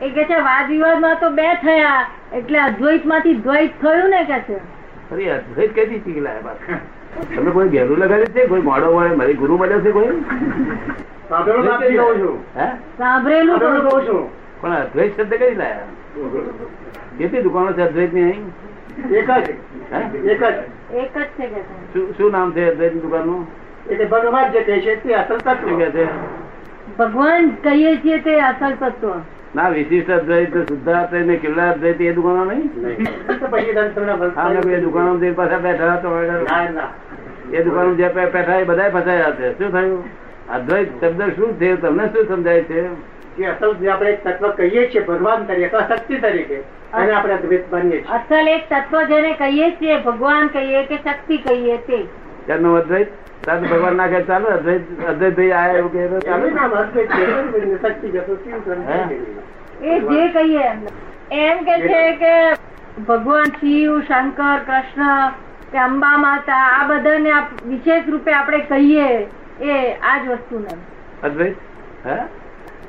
એ કે છે વાદ વિવાદમાં તો બે થયા. એટલે અદ્વૈતમાંથી દ્વૈત થયું ને કે છે? અરે અદ્વૈત કઈથી શીખી લાયા બાપ તમે કોઈ ઘેરું લગાડ્યું છે? કોઈ મોડો મળે મારી ગુરુ મળ્યો છે કોઈ? સાંભળેલું કહું છું. પણ અદ્વૈત શબ્દ કઈ લાયા? કેટલી દુકાનો છે અદ્વૈતની અહીં? એક જ. એક જ. એક જ છે કે શું શું નામ છે અદ્વૈતની દુકાનનું એટલે ભગવાન જે કહે છે તે અસલ તત્વ. કે છે? ભગવાન કહીએ છીએ તે અસલ તત્વ. ના વિશિષ્ટ અદ્વૈત શુદ્ધાર્થ ને કેટલા અદ્વૈત એ દુકાનો નહીં. એ દુકાનો જઈને પાછા બેઠા તો ના. ના એ દુકાનો જે બેઠા એ બધા ફસાયા છે. શું થયું? અદ્વૈત શબ્દ શું છે? તમને શું સમજાય છે? કે અસલ જે આપણે એક તત્વ કહીએ છીએ ભગવાન તરીકે અથવા શક્તિ તરીકે અને આપણે અદ્વૈત માનીએ છીએ. અસલ એક તત્વ જેને કહીએ છીએ ભગવાન કહીએ કે શક્તિ કહીએ તે. ત્યારનું અદ્વૈત તાર ભગવાન નાખે ચાલો અદ્વૈત અદ્વૈત ભાઈ આયા એવું કે તો ચાલે એનું નામ અદ્વૈત છે. બરાબર ને? શક્તિ જતો કેવું કરે? હે? એ જે કહીએ એમ. કે છે કે ભગવાન શિવ શંકર કૃષ્ણ કે અંબા માતા આ બધાને વિશેષ રૂપે આપણે કહીએ એ આ જ વસ્તુને અદ્વૈત હે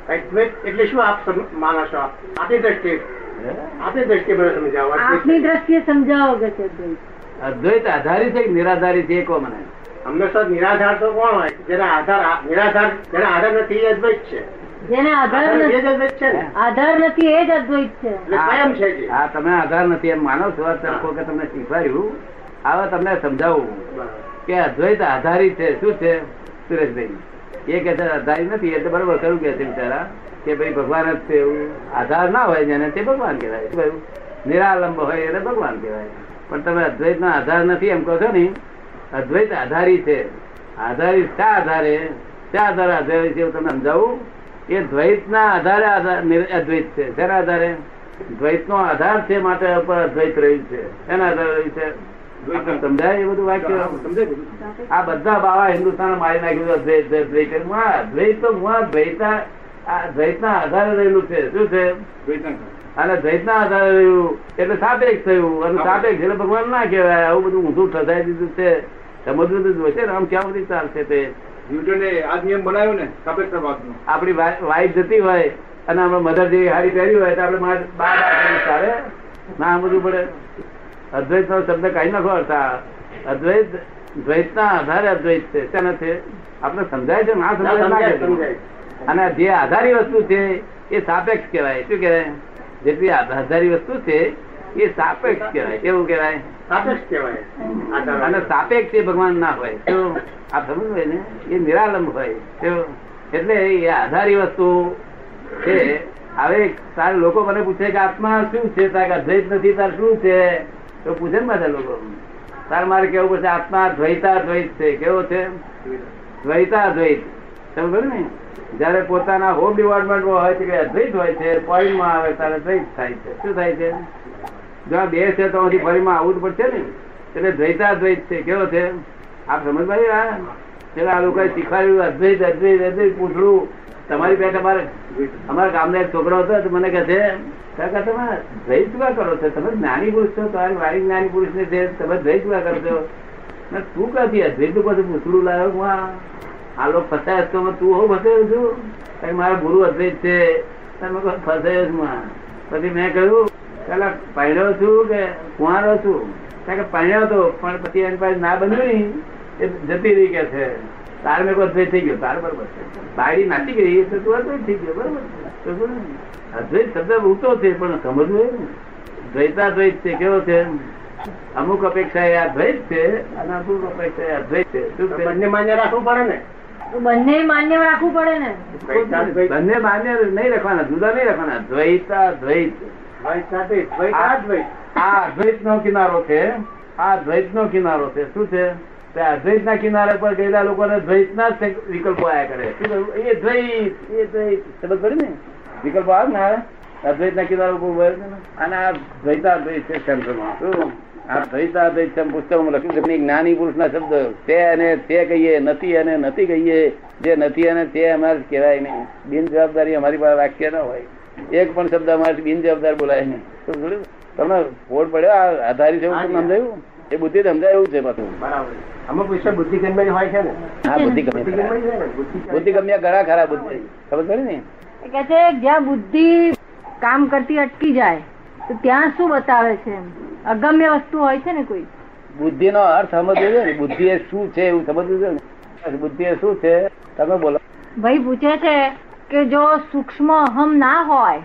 અદ્વૈત એટલે શું આપ માનો છો આપ આપની દ્રષ્ટિએ હે? આપની દ્રષ્ટિએ સમજાવો આપની દ્રષ્ટિએ સમજાવો કે છે દ્વૈત. અદ્વૈત આધારી છે કે નિરાધારી છે એ કહો મને. હંમેશા નિરાધાર તો કોણ હોય? જેના આધાર નિરાધાર જેના આધાર નથી એ અદ્વૈત છે. જેને આધાર નથી અદ્વૈત છે આધાર નથી એ જ અદ્વૈત છે. એટલે છે હા તમે આધાર નથી એમ માનો છો તરફો કે તમને શીખવાડ્યું. હવે તમને સમજાવું કે અદ્વૈત આધારી છે. શું છે? સુરેશભાઈ. એ કે આધારિત આધારી નથી એટલે બરોબર ખરું કે છે બિચારા કે ભાઈ ભગવાન જ છે એવું. આધાર ના હોય જેને તે ભગવાન કહેવાય. શું નિરાલંબ હોય એને ભગવાન કહેવાય. પણ તમે અદ્વૈત નો આધાર નથી એમ કહો છો ને? અદ્વૈત આધારી છે. આધારી શા આધારે? શા આધારે આધારી છે તમને સમજાવું? એ દ્વૈત ના આધારે અદ્વૈત છે. શેના આધારે? દ્વૈત નો આધાર છે માટે ઉપર અદ્વૈત રહ્યું છે. એના આધારે રહ્યું છે? સમજાય એ બધું વાક્ય? સમજાય આ બધા બાવા હિન્દુસ્તાન મારી નાખ્યું અદ્વૈત દ્વૈત અદ્વૈત. દ્વૈત. મુઆ તો મુઆ દ્વૈતા આ દ્વૈતના આધારે રહેલું છે. શું છે? અને દ્વૈતના આધારે રહ્યું એટલે સાપેક્ષ થયું. અને સાપેક્ષ એટલે ભગવાન ના કહેવાય. આવું બધું ઊંધું ઠસાઈ દીધું છે. સમજવું જોઈશે ને આમ ક્યાં સુધી ચાલશે તે? ને આપણી વાઈફ જતી હોય અને આપણે મધર જેવી હારી પહેરી હોય તો આપણે ચાલે. ના આમ બધું પડે. અદ્વૈત નો શબ્દ કઈ નાખો હતા અદ્વૈત દ્વૈતના આધારે અદ્વૈત છે. શેના છે? આપણે સમજાય છે ના? ના, સમજાય ના સમજાય. અને જે આધારી વસ્તુ છે એ સાપેક્ષ કહેવાય. શું કહેવાય? જેટલી આધારી વસ્તુ છે એ સાપેક્ષ કહેવાય. કેવું કહેવાય? સાપેક્ષ કહેવાય. અને સાપેક્ષ એ ભગવાન ના હોય. આ સમજ હોય ને એ નિરાલંબ હોય. એટલે એ આધારી વસ્તુ છે. હવે તારે લોકો મને પૂછે કે આત્મા શું છે? તારે અદ્વૈત નથી તાર શું છે? તો પૂછે ને બધા લોકો. તારે મારે કેવું પડશે? આત્મા દ્વૈતા દ્વૈત છે. કેવો છે? દ્વૈતા દ્વૈત. ને? જયારે પોતાના હોમ ડિપાર્ટમેન્ટમાં હોય છે કે અદ્વૈત હોય છે પોઈન્ટમાં આવે ત્યારે દ્વૈત થાય છે. શું થાય છે? જ્યાં બે છે તો હજી ફરીમાં આવવું પડશે ને? એટલે દ્વૈતા દ્વૈત છે. કેવો છે? આપ સમજ ભાઈ આ પેલા આ લોકોએ શીખવાડ્યું, અદ્વૈત અદ્વૈત અદ્વૈત, પૂછડું. તમારી પેટ અમારે અમારા ગામના એક છોકરો હતો, તો મને કહે છે, કાકા, તમે દ્વૈત શું કરો છો? તમે જ્ઞાની પુરુષ છો તમારી વાણી જ્ઞાની પુરુષ ને છે, તમે દ્વૈત શું કરો છો? તું ક્યાંથી અદ્વૈતનું બધું પૂછડું લાવ્યો? હું આ લોકો ફસાય તો તું હું ફસાયો છું? મારા ગુરુ અદ્વૈત છે. તમે ફસાયો છું પછી મેં કહ્યું, પેલા પહેર્યો છું કે કુંવારો છું? કારણ કે પહેર્યો હતો પણ પછી એની પાસે ના બન્યું એ જતી રહી કે છે. તાર મેં અદ્વૈત થઈ ગયો? તાર બરોબર છે. બાયડી નાટી ગઈ તો તું અદ્વૈત થઈ ગયો, બરોબર. અદ્વૈત શબ્દ ઉતો છે, પણ સમજવું હોય ને દ્વૈતાદ્વૈત છે, કેવો છે? અમુક અપેક્ષા એ અદ્વૈત દ્વૈત છે, અને અમુક અપેક્ષા એ અદ્વૈત છે. બંને માન્ય રાખવું પડે ને? બંને માન્ય રાખવું પડે ને? બંને માન્ય નહીં રાખવાના જુદા નહીં રાખવાના. દ્વૈતા દ્વૈત. દ્વૈત. આ અદ્વૈત નો કિનારો છે. આ દ્વૈત નો કિનારો છે. શું છે? તે અદ્વૈત ના કિનારે પર ગયેલા લોકોને દ્વૈત ના જ વિકલ્પો આયા કરે. શું એ દ્વૈત એ દ્વૈત. સમજ પડે ને? વિકલ્પો આવે ને? અદ્વૈત ના કિનારો ઉપર વહે છે ને? અને આ દ્વૈતા દ્વૈત છે સેન્ટરમાં શું? આ દ્વૈતા દ્વૈત પુસ્તકમાં લખ્યું છે જ્ઞાની પુરુષના શબ્દ તે અને તે કહીએ નથી અને નથી કહીએ જે નથી અને તે અમારે કહેવાય નહીં. બિનજવાબદારી અમારી પાસે વાક્ય ના હોય. એક પણ શબ્દ અમારે બિનજવાબદાર બોલાય નહીં. તમને ફોડ પડ્યો? આ આધારી છે એવું સમજાયું? એ બુદ્ધિ સમજાય એવું છે પાછું. અમુક વિશે બુદ્ધિ ગમ્ય હોય છે ને. હા બુદ્ધિ ગમે બુદ્ધિ ગમ્યા ઘણા ખરા બુદ્ધિ. ખબર પડી ને? કે છે જ્યાં બુદ્ધિ કામ કરતી અટકી જાય તો ત્યાં શું બતાવે છે એમ? અગમ્ય વસ્તુ હોય છે ને કોઈ? બુદ્ધિ નો અર્થ સમજવો છે ને. બુદ્ધિ એ શું છે એવું સમજવું છે ને. બુદ્ધિ એ શું છે? તમે બોલો. ભાઈ પૂછે છે કે જો સૂક્ષ્મ અહમ ના હોય.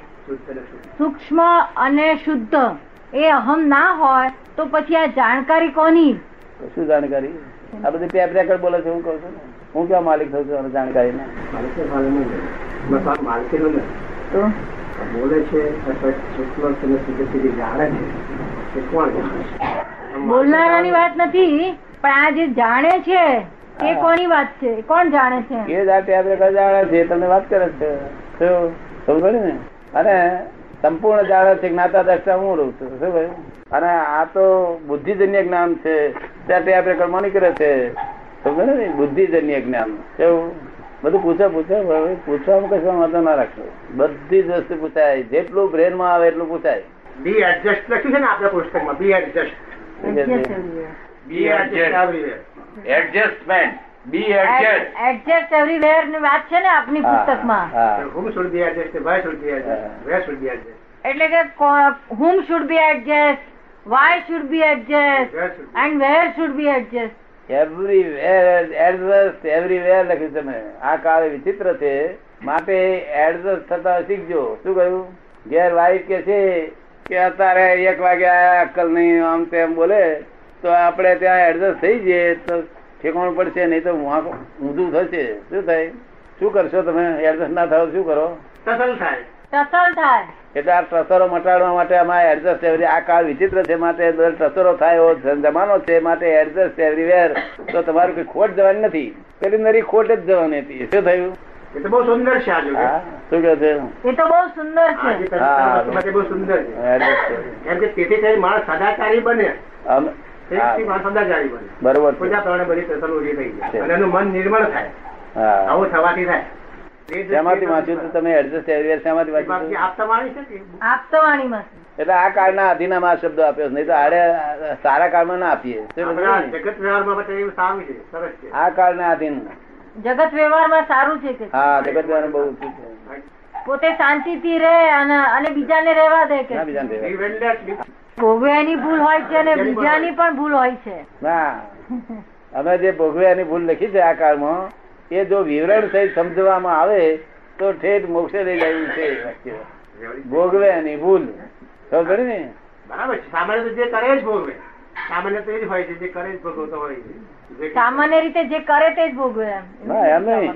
સૂક્ષ્મ અને શુદ્ધ એ અહમ ના હોય તો પછી આ જાણકારી કોની? શું જાણકારી? આ બધી ટેપ રેકર્ડ બોલે છે હું કહું છું ને. હું ક્યાં માલિક થઉં છું જાણકારી ના બોલે છે સૂક્ષ્મ જાણે છે. બોલનારાની વાત નથી પણ આ જે જાણે છે એ કોની વાત છે? કોણ જાણે છે? એ જાતે આ જાણે છે તમને વાત કરે છે. શું? ને? અને સંપૂર્ણ જાણે છે જ્ઞાતા દ્રષ્ટા હું રહું છું. શું ભાઈ? અને આ તો બુદ્ધિજન્ય જ્ઞાન છે. ત્યાં ટેપ રેકર્ડમાં કરે છે. સમજ ને? બુદ્ધિજન્ય જ્ઞાન. કેવું? બધું પૂછે પૂછે પૂછવા પૂછવામાં કશો વાંધો ના રાખશો બધી જ વસ્તુ પૂછાય. જેટલું બ્રેનમાં આવે એટલું પૂછાય. બી એડજસ્ટ લખ્યું છે ને આપણા પુસ્તકમાં be adjust be adjust everywhere. Adjustment be adjust એવરીવેરની વાત છે ને આપની પુસ્તકમાં. હું. should બી એડજસ્ટ ભાઈ should be adjust Where should be adjust એટલે કે whom should be adjust why should be adjust Where should be? And where should be adjust everywhere adjust everywhere લખ્યું તમે. આ કાળ વિચિત્ર છે. માટે એડજસ્ટ થતા શીખજો. શું કહ્યું? ગેરવાઇફ કે છે? કે અત્યારે એક વાગે અક્કલ નહીં આમ તેમ બોલે તો આપણે ત્યાં એડજસ્ટ થઈ જઈએ તો ઠેકાણું પડશે નહીં તો ઊંધું થશે. શું થાય? શું કરશો તમે? એડજસ્ટ ના થાવ શું કરો? ટસલ થાય. ટસલ થાય. એટલે આ ટસરો મટાડવા માટે અમારે એડજસ્ટ એવરી આ કાળ વિચિત્ર છે માટે દર ટસરો થાય એવો જમાનો છે માટે એડજસ્ટ એવરીવેર તો તમારું કઈ ખોટ જવાની નથી. પેલી નરી ખોટ જ જવાની હતી. શું થયું? એ તો બહુ સુંદર છે આ જોડે. હા? શું કહે છે? એ તો બહુ સુંદર આ જે છે તમે હા. બહુ સુંદર છે. એડજસ્ટ કે તેથી થઈ માણસ સદાચારી બને. આમ તેથી હા, માણસ સદાચારી બને. બરોબર પૂજા પ્રમાણે બધી ટસલ ઊભી થઈ જાય. અને એનું મન નિર્મળ થાય. આવું થવાથી થાય. શેમાંથી વાંચ્યું હતું તમે? એડજસ્ટ એવરીવેર શેમાંથી વાંચ્યું આપતા વાણી છે કે? આપતવાણીમાં એટલે આ કાળના અધીનામાં આ શબ્દો આપ્યો નહીં તો આડે સારા કાળમાં ના આપીએ? જગત વ્યવહારમાં આ કાળના અધીન જગત વ્યવહારમાં સારું છે કે? હા જગત બહુ ઊંચું છે. પોતે શાંતિથી રહે અને અને બીજાને રહેવા દે કે. ભોગવ્યાની ભૂલ હોય છે અને બીજાની પણ ભૂલ હોય છે. ના. અમે જે ભોગવ્યાની ભૂલ લખી છે આ કાળમાં એ જો વિવરણ સહિત સમજવામાં આવે તો ઠેઠ મોક્ષે લઈ જવું છે ભોગવ્યાની ભૂલ. ખબર પડી ને? બરાબર છે. સામાન્ય તો જે કરે જ ભોગવે. સામાન્ય તો એ જ હોય છે જે કરે જ ભોગવતો હોય છે. સામાન્ય રીતે જે કરે તે જ ભોગવે એમ. ના એમ નહીં.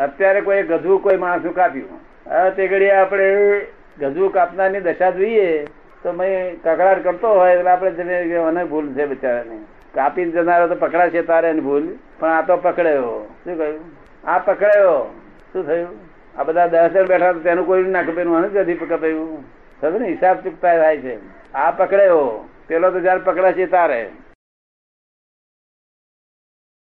અત્યારે કોઈ ગધું કોઈ માણસું કાપ્યું હવે તે ઘડી આપણે ગધું કાપનારની દશા જોઈએ તો મેં કકડાટ કરતો હોય એટલે આપણે જેને મને ભૂલ છે બિચારાની. કાપી જનારો તો પકડાશે તારે એની ભૂલ. પણ આ તો પકડાયો. શું કહ્યું? આ પકડાયો. શું થયું? આ બધા દસ જણ બેઠા તેનું કોઈ ના એનું જ નથી કપાયું. ખબર ને? હિસાબ ચૂકતા થાય છે. આ પકડાયો. પેલો તો જયારે પકડાશે તારે.